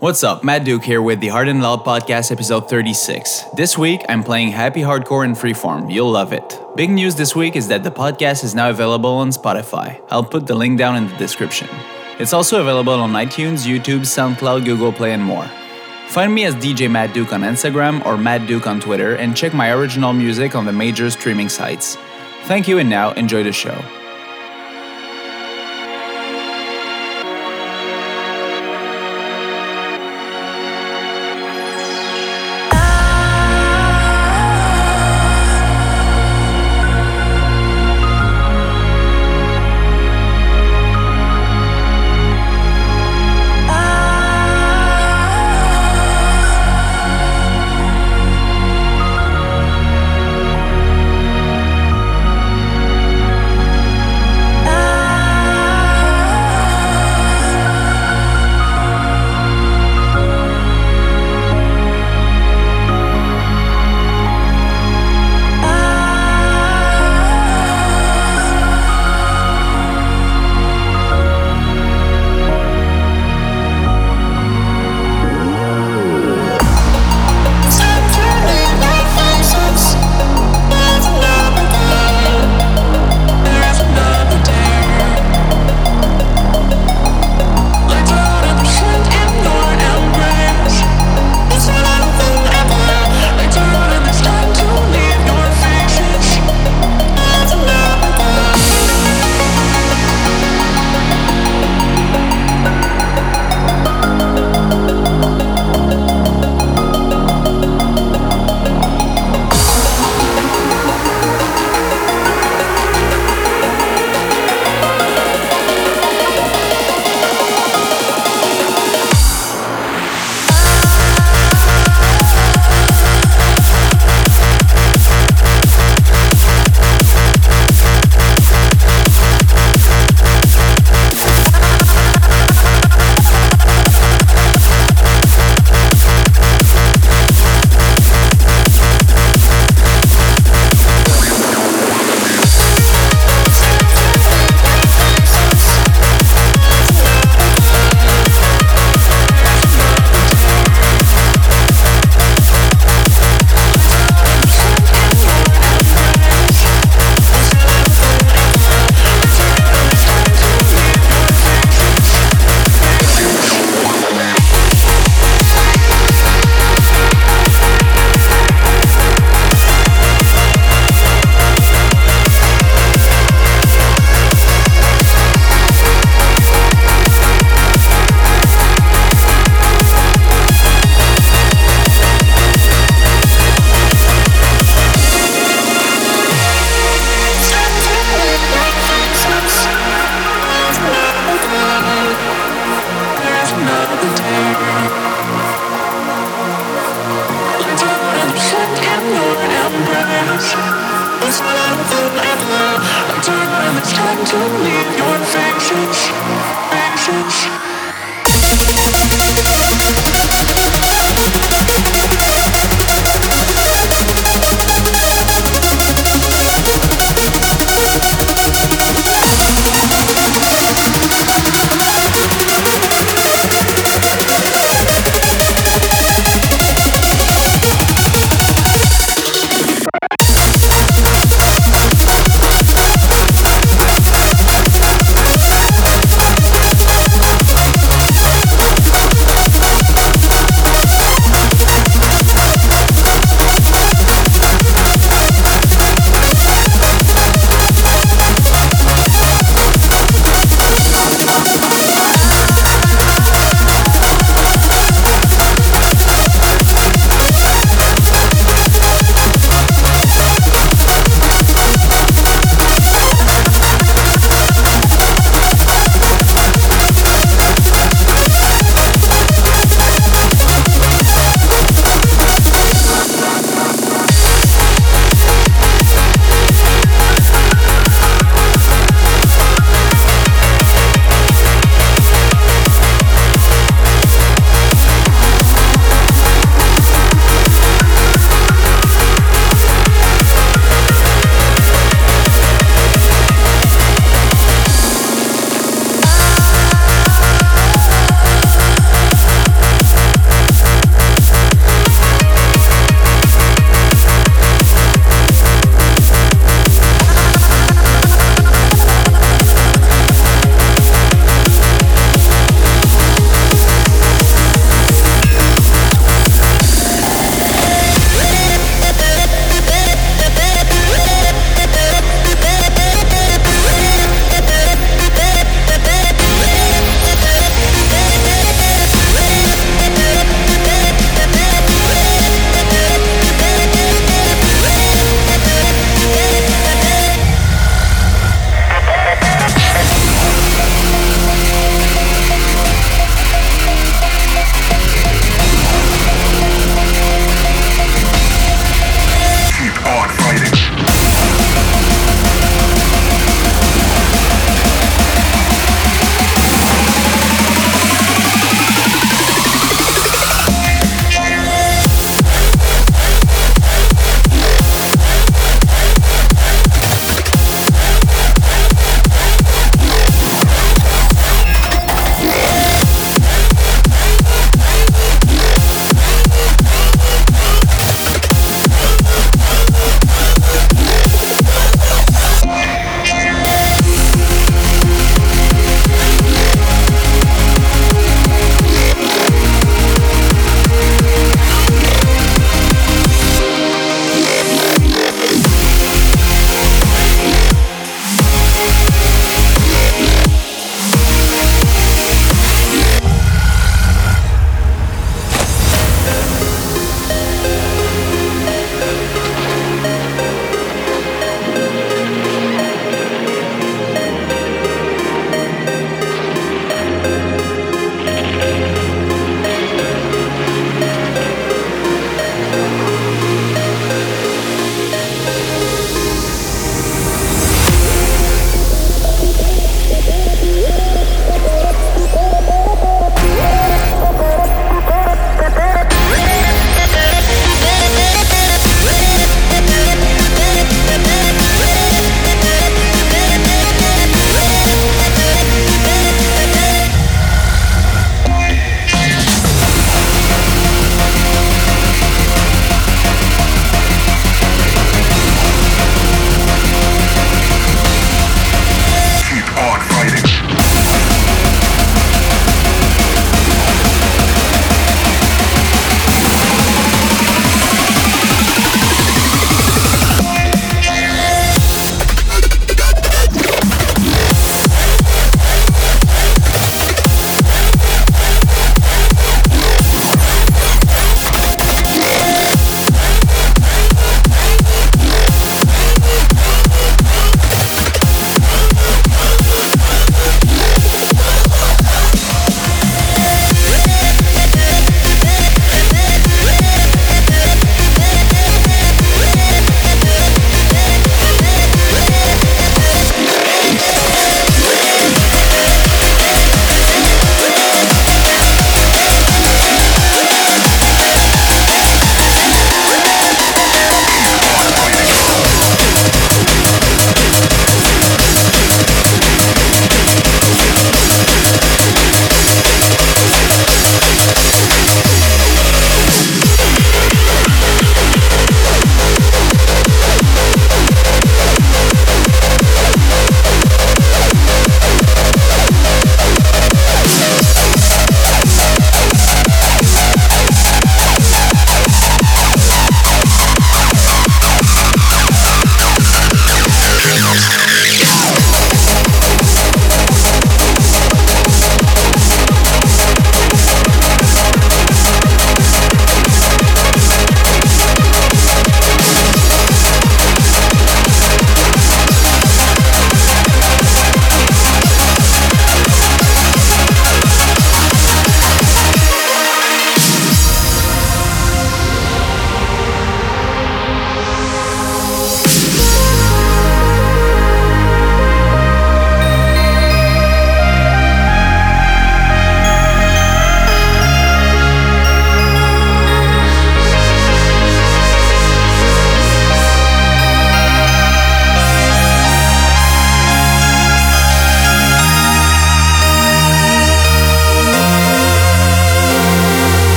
What's up, Matt Duke here with the Hard and Loud Podcast, episode 36. This week, I'm playing Happy Hardcore in Freeform. You'll love it. Big news this week is that the podcast is now available on Spotify. I'll put the link down in the description. It's also available on iTunes, YouTube, SoundCloud, Google Play, and more. Find me as DJ Matt Duke on Instagram or Matt Duke on Twitter and check my original music on the major streaming sites. Thank you, and now enjoy the show.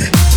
Yeah.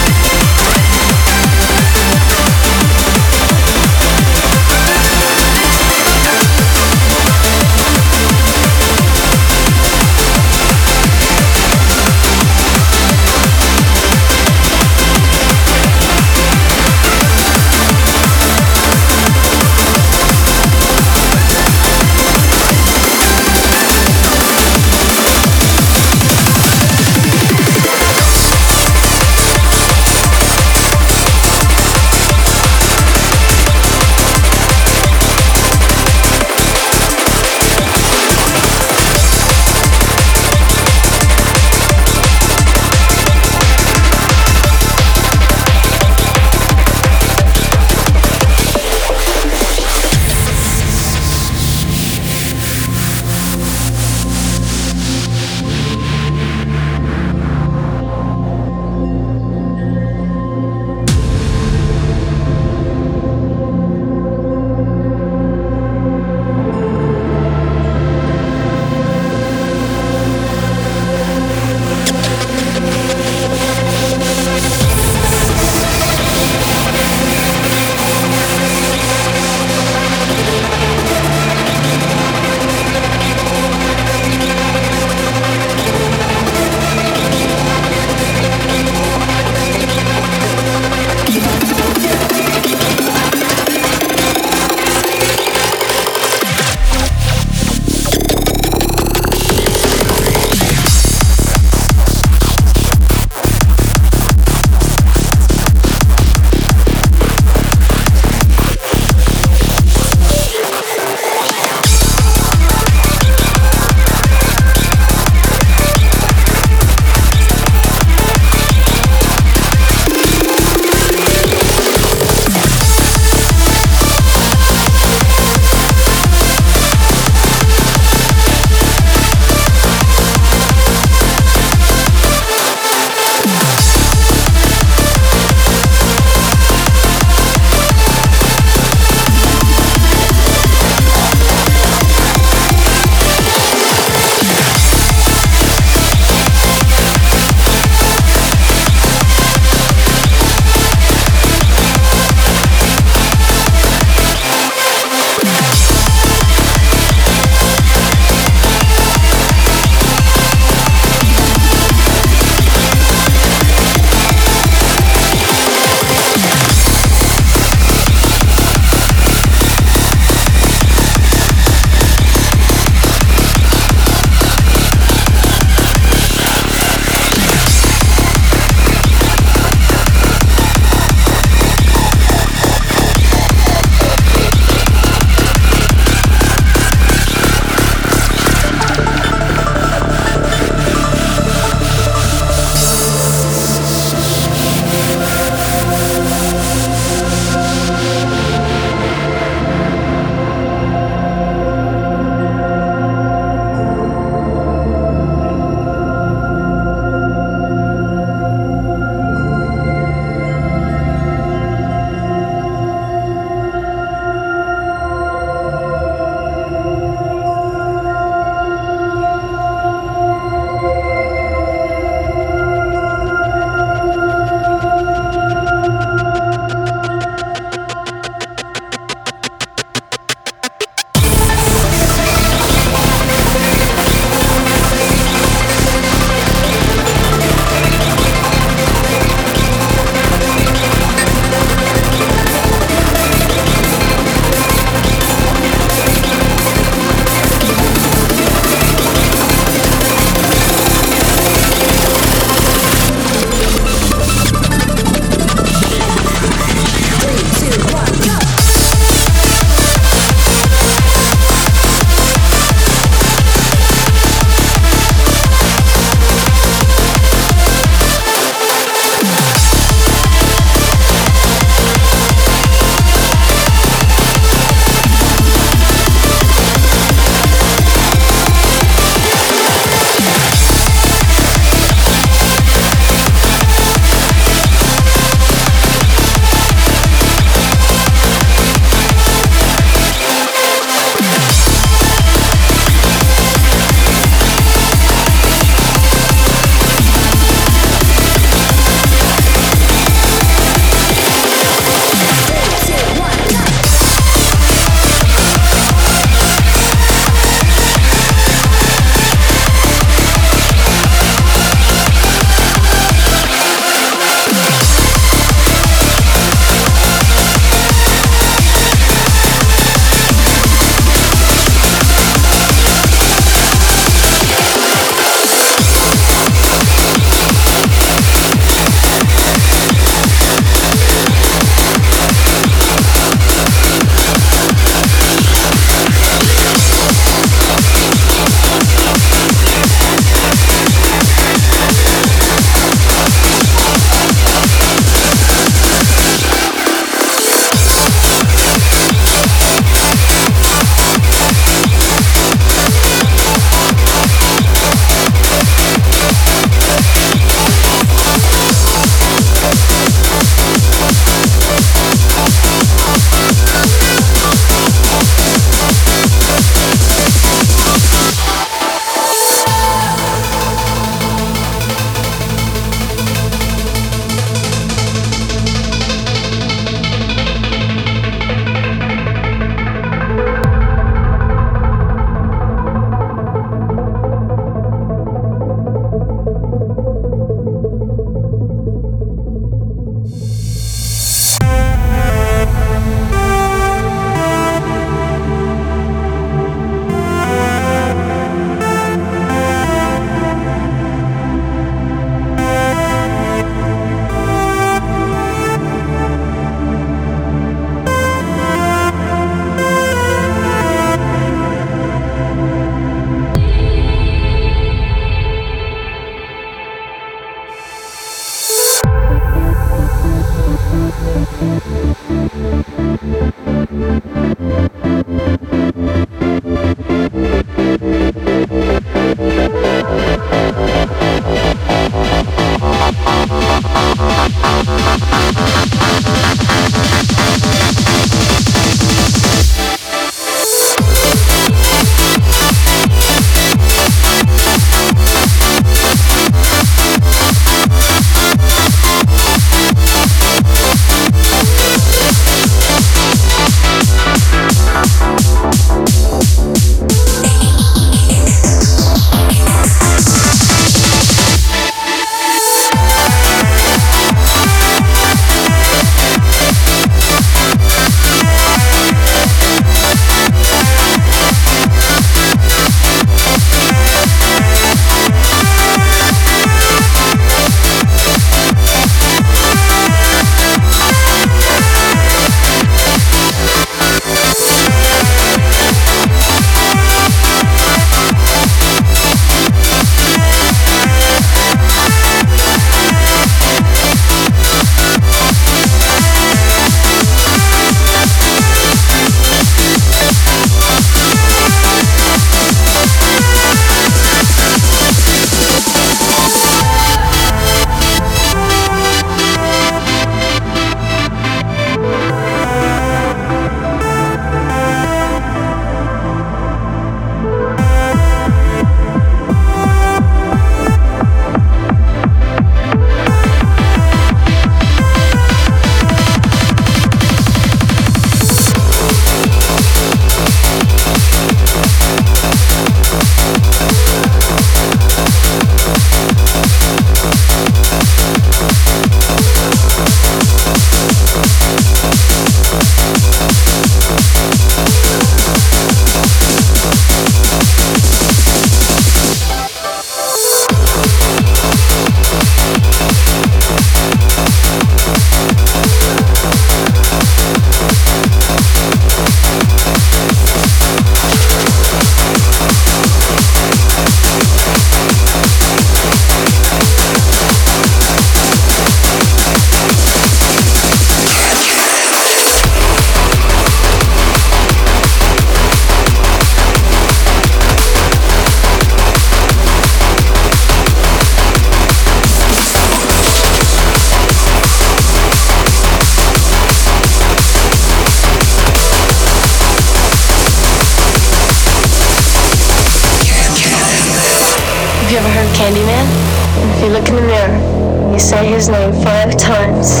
say his name five times.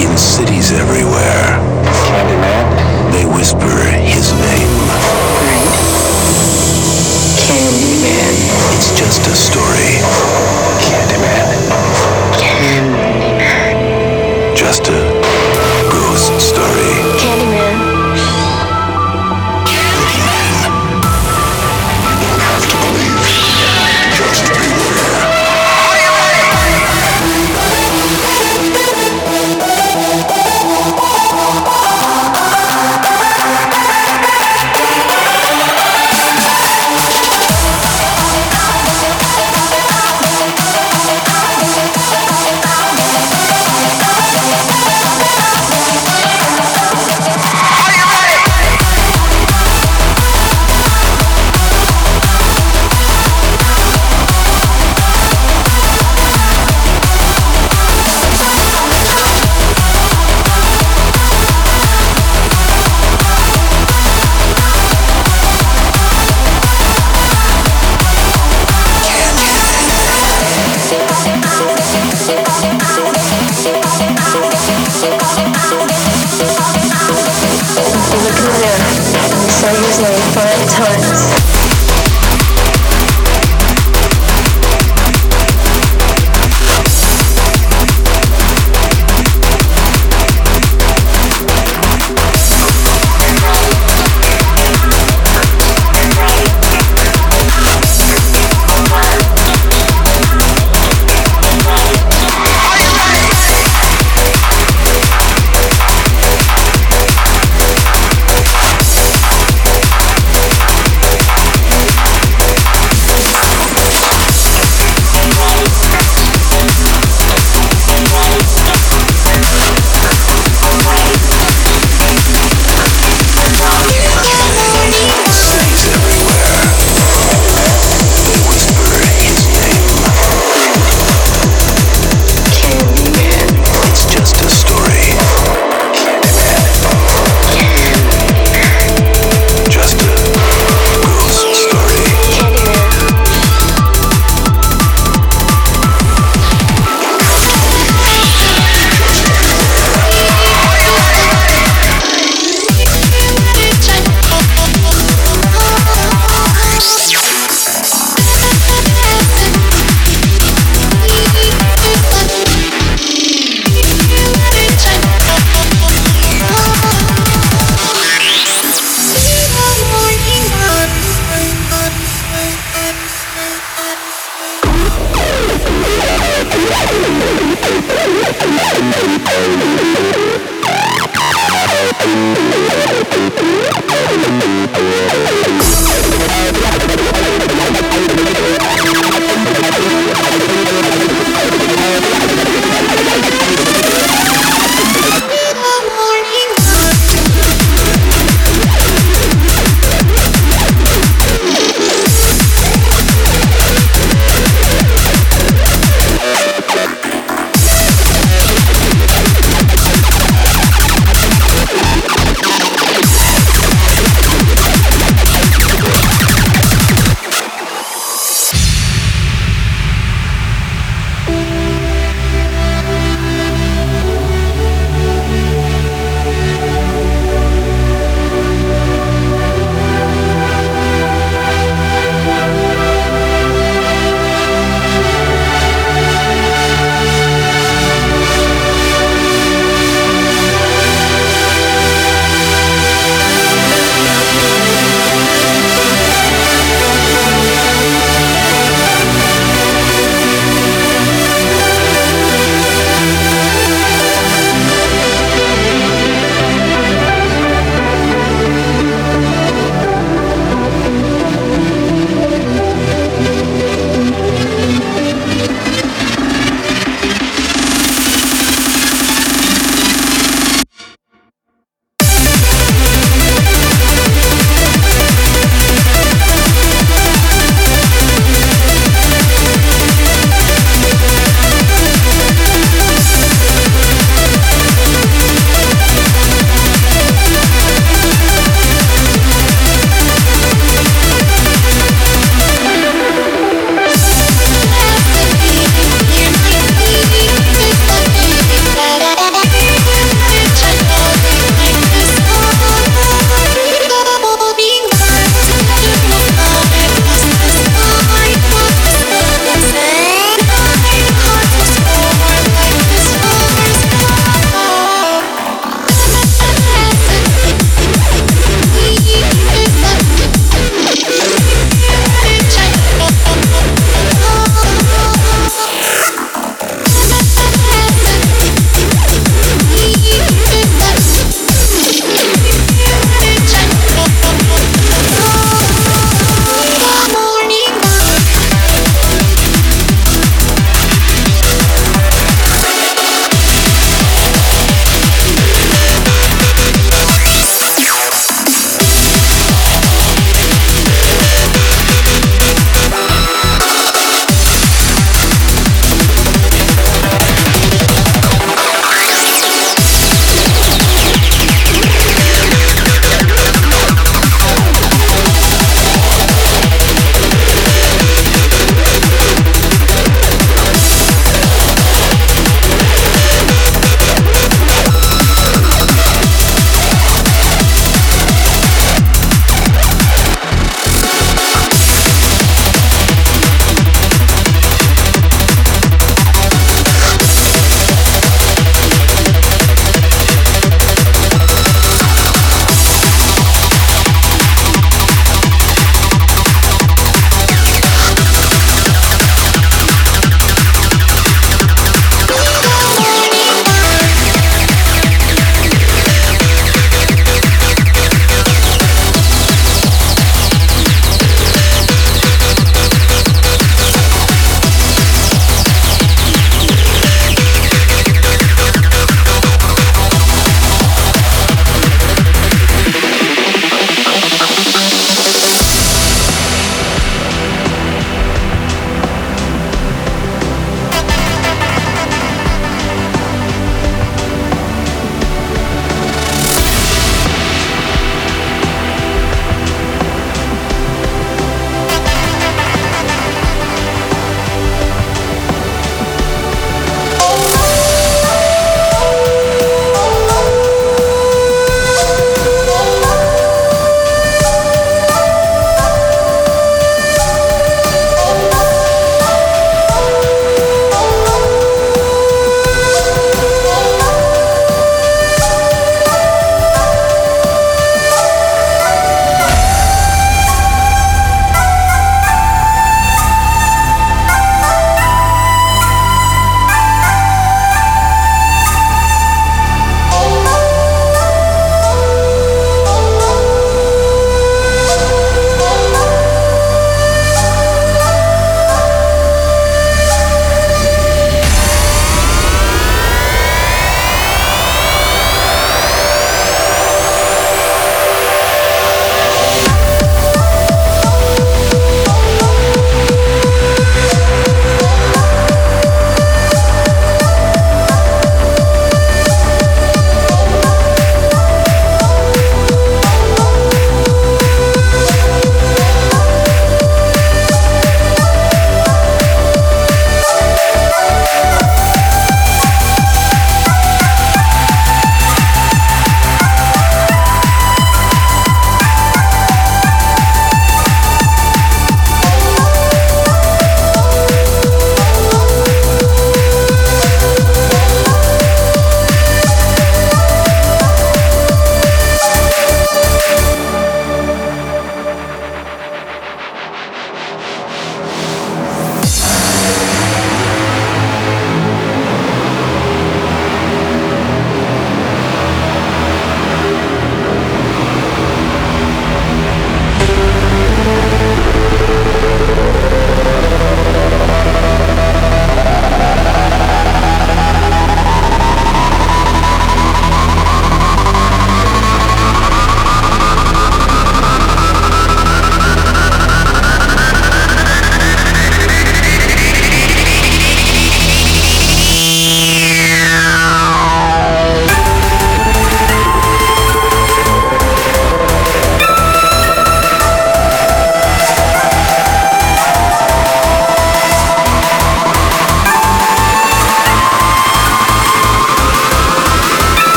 In cities everywhere, Candyman. They whisper his name. Right. Candyman. It's just a story.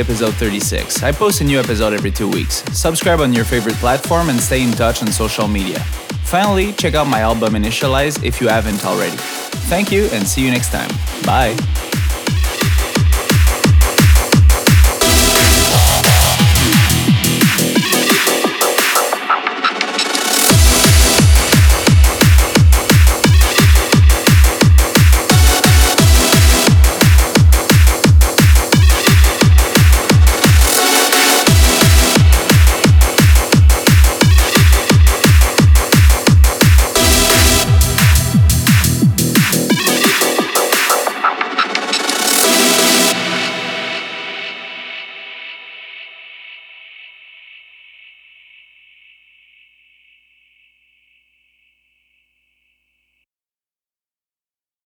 Episode 36. I post a new episode every two weeks. Subscribe on your favorite platform and stay in touch on social media. Finally, check out my album Initialize if you haven't already. Thank you and see you next time. Bye.